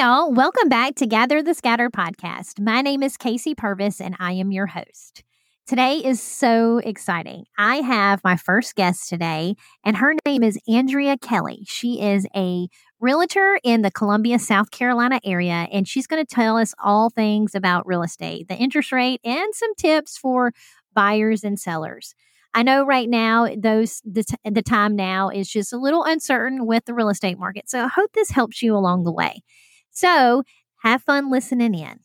y'all. Welcome back to Gather the Scatter podcast. My name is Casey Purvis, and I am your host. Today is so exciting. I have my first guest today, and her name is Andrea Kelly. She is a realtor in the Columbia, South Carolina area, and she's going to tell us all things about real estate, the interest rate, and some tips for buyers and sellers. I know right now those the, t- the time now is just a little uncertain with the real estate market. So I hope this helps you along the way. So have fun listening in.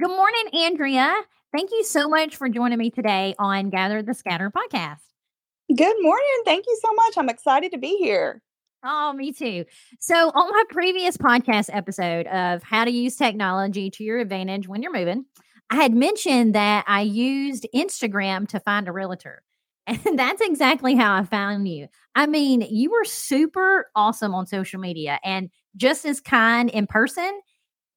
Good morning, Andrea. Thank you so much for joining me today on Gather the Scatter podcast. Good morning. Thank you so much. I'm excited to be here. Oh, me too. So, on my previous podcast episode of how to use technology to your advantage when you're moving, I had mentioned that I used Instagram to find a realtor. And that's exactly how I found you. I mean, you were super awesome on social media and just as kind in person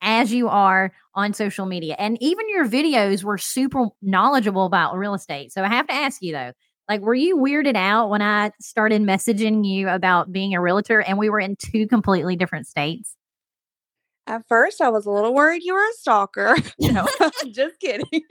as you are on social media. And even your videos were super knowledgeable about real estate. So I have to ask you though, like, were you weirded out when I started messaging you about being a realtor and we were in two completely different states? At first, I was a little worried you were a stalker. no, just kidding.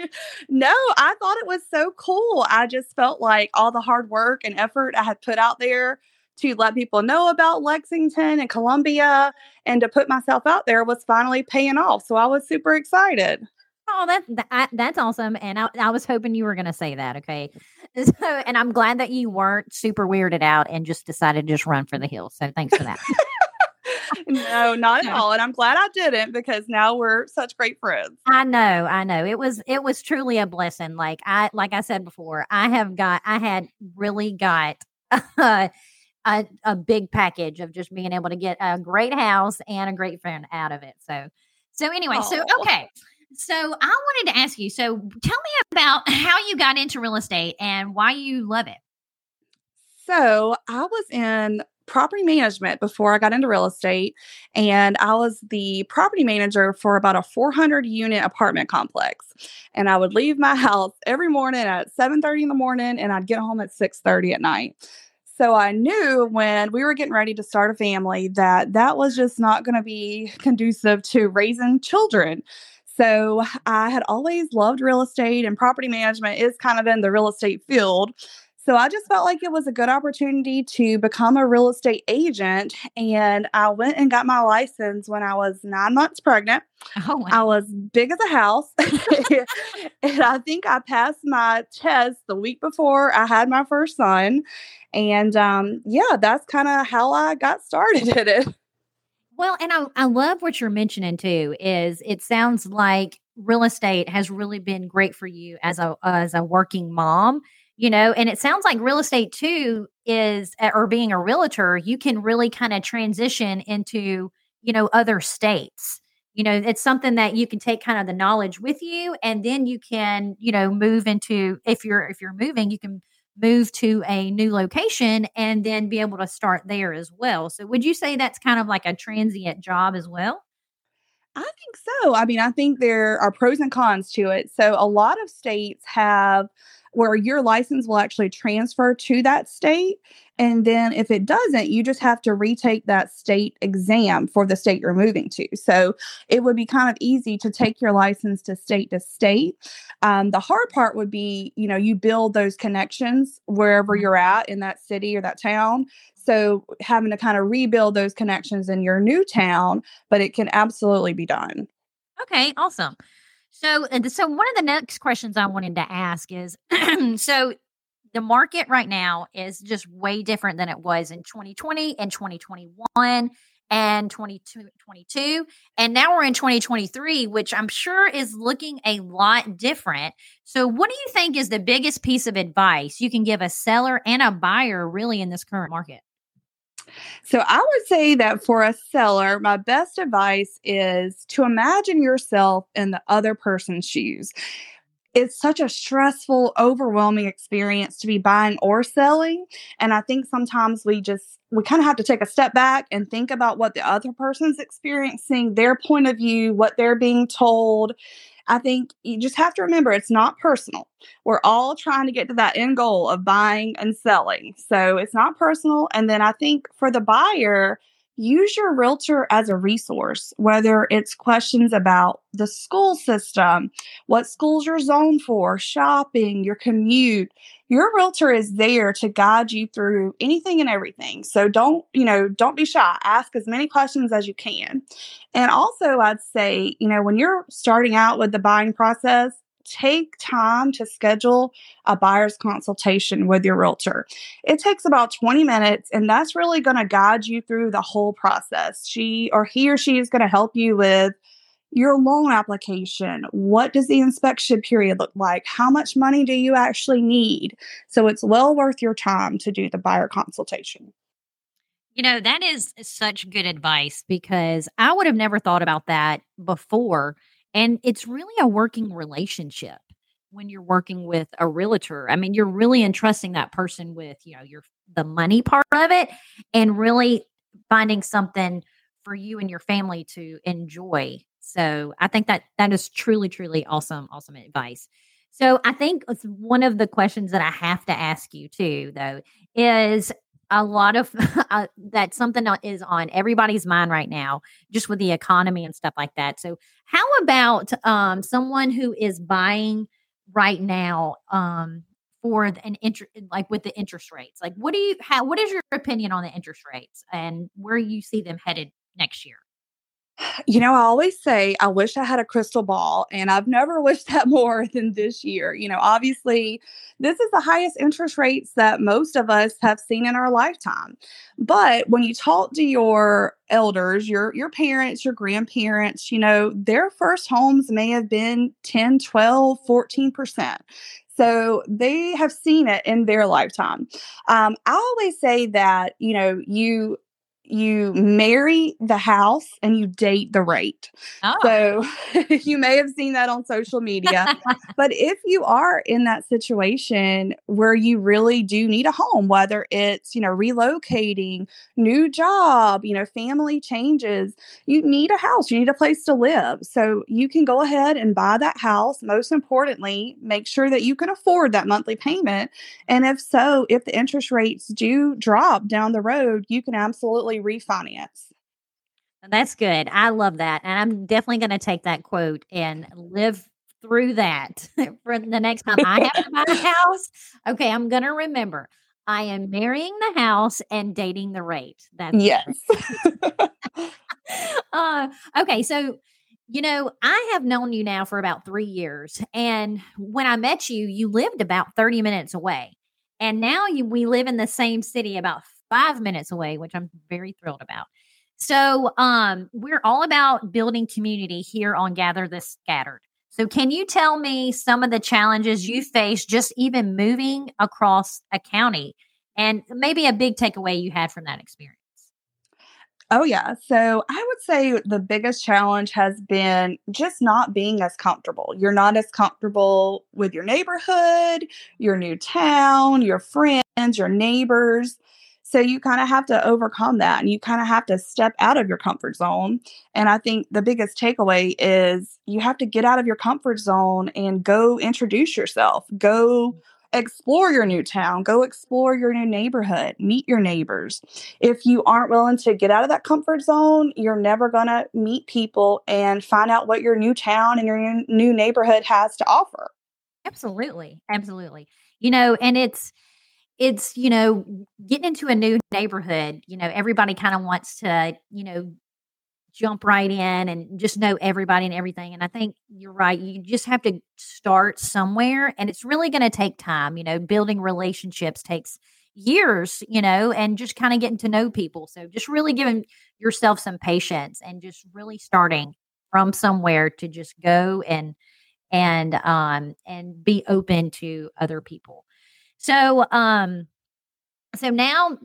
No, I thought it was so cool. I just felt like all the hard work and effort I had put out there to let people know about Lexington and Columbia and to put myself out there was finally paying off. So I was super excited. Oh, that, that that's awesome. And I, I was hoping you were going to say that. Okay. So, and I'm glad that you weren't super weirded out and just decided to just run for the hills. So thanks for that. No, not at all. And I'm glad I didn't because now we're such great friends. I know, I know. It was it was truly a blessing. Like I like I said before, I have got I had really got a, a, a big package of just being able to get a great house and a great friend out of it. So so anyway, oh. so okay. So I wanted to ask you, so tell me about how you got into real estate and why you love it. So I was in property management before I got into real estate. And I was the property manager for about a 400 unit apartment complex. And I would leave my house every morning at 7:30 in the morning and I'd get home at 6:30 at night. So I knew when we were getting ready to start a family that that was just not going to be conducive to raising children. So I had always loved real estate and property management is kind of in the real estate field. So I just felt like it was a good opportunity to become a real estate agent. And I went and got my license when I was nine months pregnant. Oh, wow. I was big as a house. and I think I passed my test the week before I had my first son. And um, yeah, that's kind of how I got started in it. Well, and I, I love what you're mentioning too, is it sounds like real estate has really been great for you as a as a working mom you know and it sounds like real estate too is eh, or being a realtor you can really kind of transition into you know other states you know it's something that you can take kind of the knowledge with you and then you can you know move into if you're if you're moving you can move to a new location and then be able to start there as well so would you say that's kind of like a transient job as well I think so. I mean, I think there are pros and cons to it. So, a lot of states have where your license will actually transfer to that state. And then if it doesn't, you just have to retake that state exam for the state you're moving to. So it would be kind of easy to take your license to state to state. Um, the hard part would be, you know, you build those connections wherever mm-hmm. you're at in that city or that town. So having to kind of rebuild those connections in your new town, but it can absolutely be done. Okay, awesome. So, so one of the next questions I wanted to ask is, so the market right now is just way different than it was in 2020 and 2021 and 2022 and now we're in 2023 which i'm sure is looking a lot different. So what do you think is the biggest piece of advice you can give a seller and a buyer really in this current market so I would say that for a seller, my best advice is to imagine yourself in the other person's shoes. It's such a stressful, overwhelming experience to be buying or selling. And I think sometimes we just, we kind of have to take a step back and think about what the other person's experiencing, their point of view, what they're being told, I think you just have to remember it's not personal. We're all trying to get to that end goal of buying and selling. So it's not personal. And then I think for the buyer, use your realtor as a resource, whether it's questions about the school system, what schools you're zoned for, shopping, your commute. Your realtor is there to guide you through anything and everything. So don't, you know, don't be shy. Ask as many questions as you can. And also, I'd say, you know, when you're starting out with the buying process, take time to schedule a buyer's consultation with your realtor. It takes about 20 minutes, and that's really going to guide you through the whole process. She or he or she is going to help you with your loan application. What does the inspection period look like? How much money do you actually need? So it's well worth your time to do the buyer consultation. You know, that is such good advice because I would have never thought about that before and it's really a working relationship when you're working with a realtor. I mean, you're really entrusting that person with, you know, your the money part of it and really finding something for you and your family to enjoy. So, I think that that is truly truly awesome awesome advice. So, I think one of the questions that I have to ask you too though is a lot of uh, that's something is on everybody's mind right now, just with the economy and stuff like that. So, how about um, someone who is buying right now um, for an interest, like with the interest rates? Like, what do you how? What is your opinion on the interest rates and where you see them headed next year? You know, I always say I wish I had a crystal ball, and I've never wished that more than this year. You know, obviously, this is the highest interest rates that most of us have seen in our lifetime. But when you talk to your elders, your your parents, your grandparents, you know, their first homes may have been 10, 12, 14%. So they have seen it in their lifetime. Um, I always say that, you know, you you marry the house and you date the rate. Oh. So you may have seen that on social media. but if you are in that situation where you really do need a home, whether it's, you know, relocating, new job, you know, family changes, you need a house, you need a place to live. So you can go ahead and buy that house. Most importantly, make sure that you can afford that monthly payment. And if so, if the interest rates do drop down the road, you can absolutely refinance. That's good. I love that. And I'm definitely going to take that quote and live through that for the next time I have to buy a house. Okay, I'm going to remember I am marrying the house and dating the rate. That's yes. uh, okay, so you know, I have known you now for about three years. And when I met you, you lived about 30 minutes away. And now you, we live in the same city about five minutes away, which I'm very thrilled about. So, um, we're all about building community here on Gather the Scattered. So, can you tell me some of the challenges you face just even moving across a county and maybe a big takeaway you had from that experience? Oh, yeah. So I would say the biggest challenge has been just not being as comfortable. You're not as comfortable with your neighborhood, your new town, your friends, your neighbors. So you kind of have to overcome that and you kind of have to step out of your comfort zone. And I think the biggest takeaway is you have to get out of your comfort zone and go introduce yourself. Go mm. explore your new town, go explore your new neighborhood, meet your neighbors. If you aren't willing to get out of that comfort zone, you're never going to meet people and find out what your new town and your new neighborhood has to offer. Absolutely. Absolutely. You know, and it's, it's you know getting into a new neighborhood you know everybody kind of wants to you know jump right in and just know everybody and everything and i think you're right you just have to start somewhere and it's really going to take time you know building relationships takes years you know and just kind of getting to know people so just really giving yourself some patience and just really starting from somewhere to just go and and um and be open to other people so, um, so now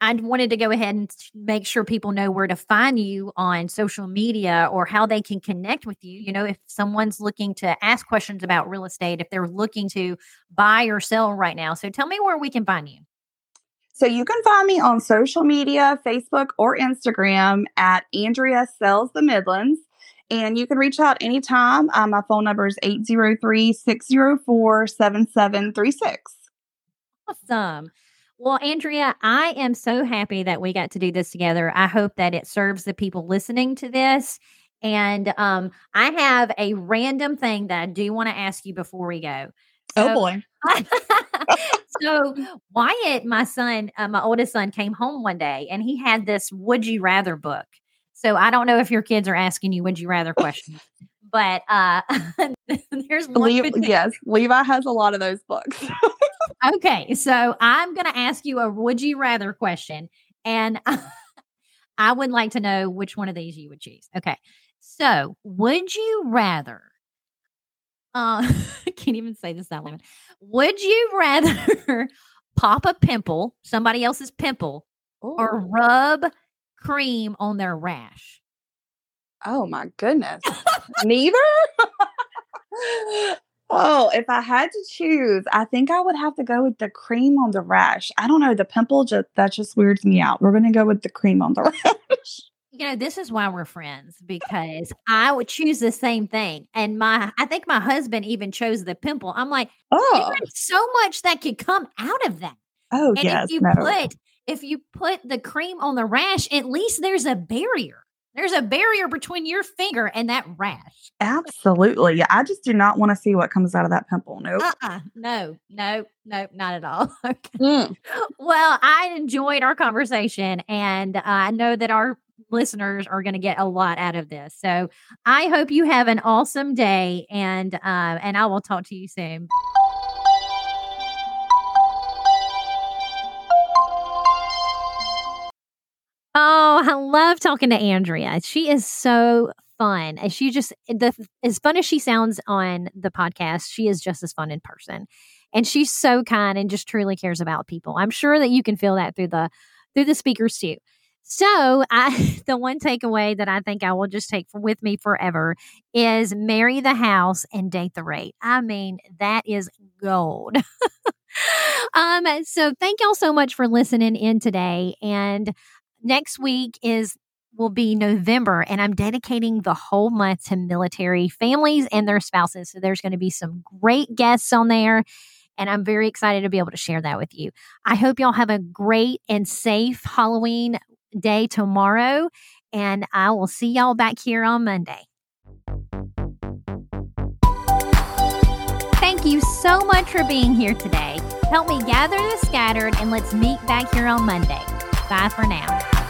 I wanted to go ahead and make sure people know where to find you on social media or how they can connect with you. You know, if someone's looking to ask questions about real estate, if they're looking to buy or sell right now. So tell me where we can find you. So you can find me on social media, Facebook or Instagram at Andrea Sells the Midlands. And you can reach out anytime. Um, my phone number is 803 604 7736. Awesome. Well, Andrea, I am so happy that we got to do this together. I hope that it serves the people listening to this. And um, I have a random thing that I do want to ask you before we go. Oh, so, oh boy. so Wyatt, my son, uh, my oldest son, came home one day and he had this "Would you rather" book. So I don't know if your kids are asking you "Would you rather" questions, but uh, there's one. Le- yes, Levi has a lot of those books. okay, so I'm going to ask you a "Would you rather" question, and I would like to know which one of these you would choose. Okay, so would you rather? Uh, I can't even say this out loud. Would you rather pop a pimple, somebody else's pimple, Ooh. or rub cream on their rash? Oh my goodness. Neither? Oh, if I had to choose, I think I would have to go with the cream on the rash. I don't know, the pimple just that just weirds me out. We're gonna go with the cream on the rash. You know, this is why we're friends because I would choose the same thing. And my I think my husband even chose the pimple. I'm like, oh, so much that could come out of that. Oh, and yes. If you no. put if you put the cream on the rash, at least there's a barrier. There's a barrier between your finger and that rash. Absolutely. I just do not want to see what comes out of that pimple. Nope. Uh-uh. No, no, no, not at all. okay. Mm. Well, I enjoyed our conversation and uh, I know that our listeners are going to get a lot out of this. So I hope you have an awesome day and uh, and I will talk to you soon. Oh, I love talking to Andrea. She is so fun. And she just the as fun as she sounds on the podcast, she is just as fun in person. And she's so kind and just truly cares about people. I'm sure that you can feel that through the through the speakers too. So, I the one takeaway that I think I will just take with me forever is marry the house and date the rate. I mean, that is gold. um so thank y'all so much for listening in today and next week is will be November, and I'm dedicating the whole month to military families and their spouses. So there's going to be some great guests on there, and I'm very excited to be able to share that with you. I hope y'all have a great and safe Halloween day tomorrow, and I will see y'all back here on Monday. Thank you so much for being here today. Help me gather the scattered, and let's meet back here on Monday. Bye for now.